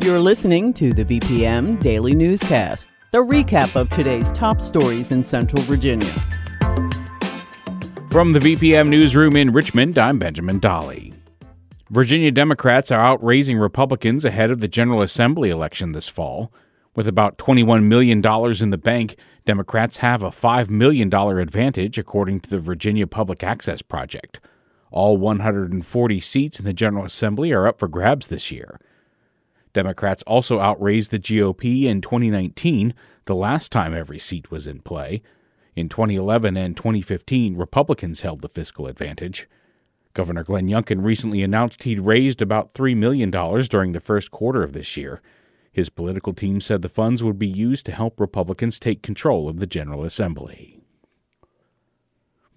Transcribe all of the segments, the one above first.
You're listening to the VPM Daily Newscast, the recap of today's top stories in Central Virginia. From the VPM Newsroom in Richmond, I'm Benjamin Dolly. Virginia Democrats are outraising Republicans ahead of the General Assembly election this fall. With about $21 million in the bank, Democrats have a $5 million advantage, according to the Virginia Public Access Project. All 140 seats in the General Assembly are up for grabs this year. Democrats also outraised the GOP in 2019, the last time every seat was in play. In 2011 and 2015, Republicans held the fiscal advantage. Governor Glenn Youngkin recently announced he'd raised about $3 million during the first quarter of this year. His political team said the funds would be used to help Republicans take control of the General Assembly.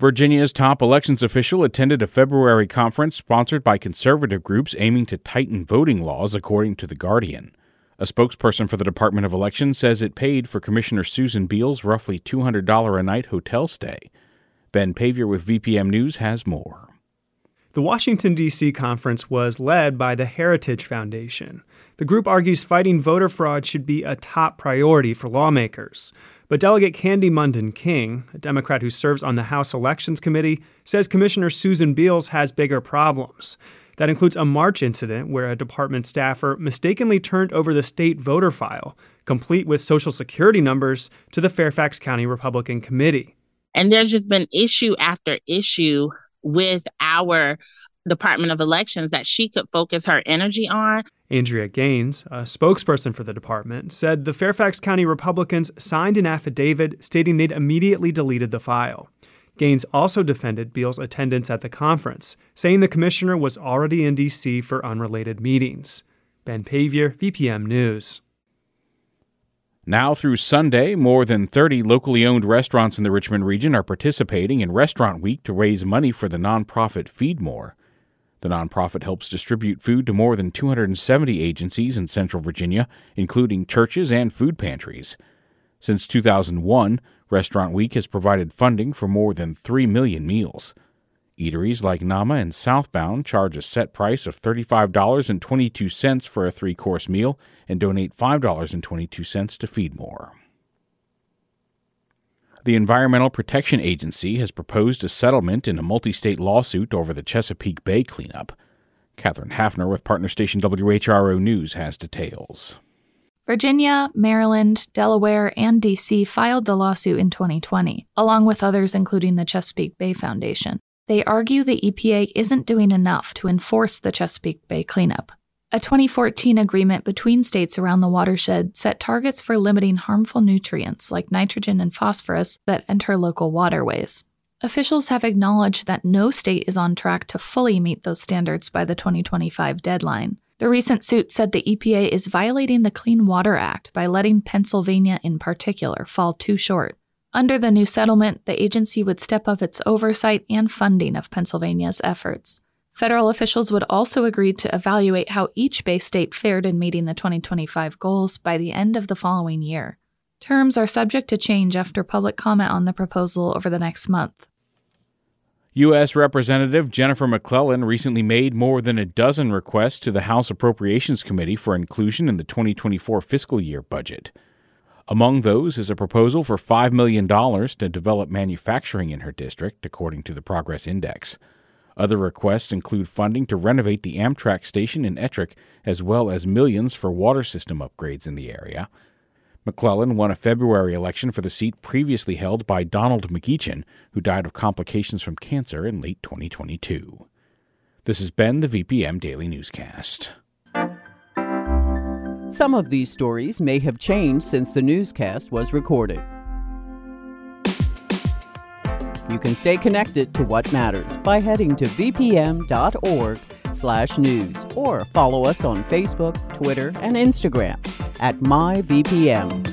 Virginia's top elections official attended a February conference sponsored by conservative groups aiming to tighten voting laws, according to The Guardian. A spokesperson for the Department of Elections says it paid for Commissioner Susan Beals' roughly $200 a night hotel stay. Ben Paviour with VPM News has more. The Washington, D.C. conference was led by the Heritage Foundation. The group argues fighting voter fraud should be a top priority for lawmakers. But Delegate Candi Mundon King, a Democrat who serves on the House Elections Committee, says Commissioner Susan Beals has bigger problems. That includes a March incident where a department staffer mistakenly turned over the state voter file, complete with Social Security numbers, to the Fairfax County Republican Committee. And there's just been issue after issue with our Department of Elections that she could focus her energy on. Andrea Gaines, a spokesperson for the department, said the Fairfax County Republicans signed an affidavit stating they'd immediately deleted the file. Gaines also defended Beals' attendance at the conference, saying the commissioner was already in D.C. for unrelated meetings. Ben Paviour, VPM News. Now through Sunday, more than 30 locally owned restaurants in the Richmond region are participating in Restaurant Week to raise money for the nonprofit Feed More. The nonprofit helps distribute food to more than 270 agencies in central Virginia, including churches and food pantries. Since 2001, Restaurant Week has provided funding for more than 3 million meals. Eateries like Nama and Southbound charge a set price of $35.22 for a three course meal and donate $5.22 to Feed More. The Environmental Protection Agency has proposed a settlement in a multi state lawsuit over the Chesapeake Bay cleanup. Katherine Hafner with partner station WHRO News has details. Virginia, Maryland, Delaware, and D.C. filed the lawsuit in 2020, along with others, including the Chesapeake Bay Foundation. They argue the EPA isn't doing enough to enforce the Chesapeake Bay cleanup. A 2014 agreement between states around the watershed set targets for limiting harmful nutrients like nitrogen and phosphorus that enter local waterways. Officials have acknowledged that no state is on track to fully meet those standards by the 2025 deadline. The recent suit said the EPA is violating the Clean Water Act by letting Pennsylvania in particular fall too short. Under the new settlement, the agency would step up its oversight and funding of Pennsylvania's efforts. Federal officials would also agree to evaluate how each Bay state fared in meeting the 2025 goals by the end of the following year. Terms are subject to change after public comment on the proposal over the next month. U.S. Representative Jennifer McClellan recently made more than a dozen requests to the House Appropriations Committee for inclusion in the 2024 fiscal year budget. Among those is a proposal for $5 million to develop manufacturing in her district, according to the Progress Index. Other requests include funding to renovate the Amtrak station in Ettrick, as well as millions for water system upgrades in the area. McClellan won a February election for the seat previously held by Donald McEachin, who died of complications from cancer in late 2022. This has been the VPM Daily Newscast. Some of these stories may have changed since the newscast was recorded. You can stay connected to what matters by heading to vpm.org/news or follow us on Facebook, Twitter, and Instagram at myvpm.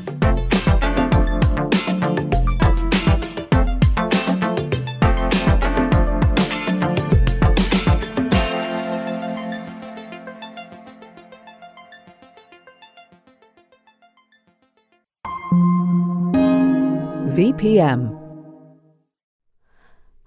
VPM.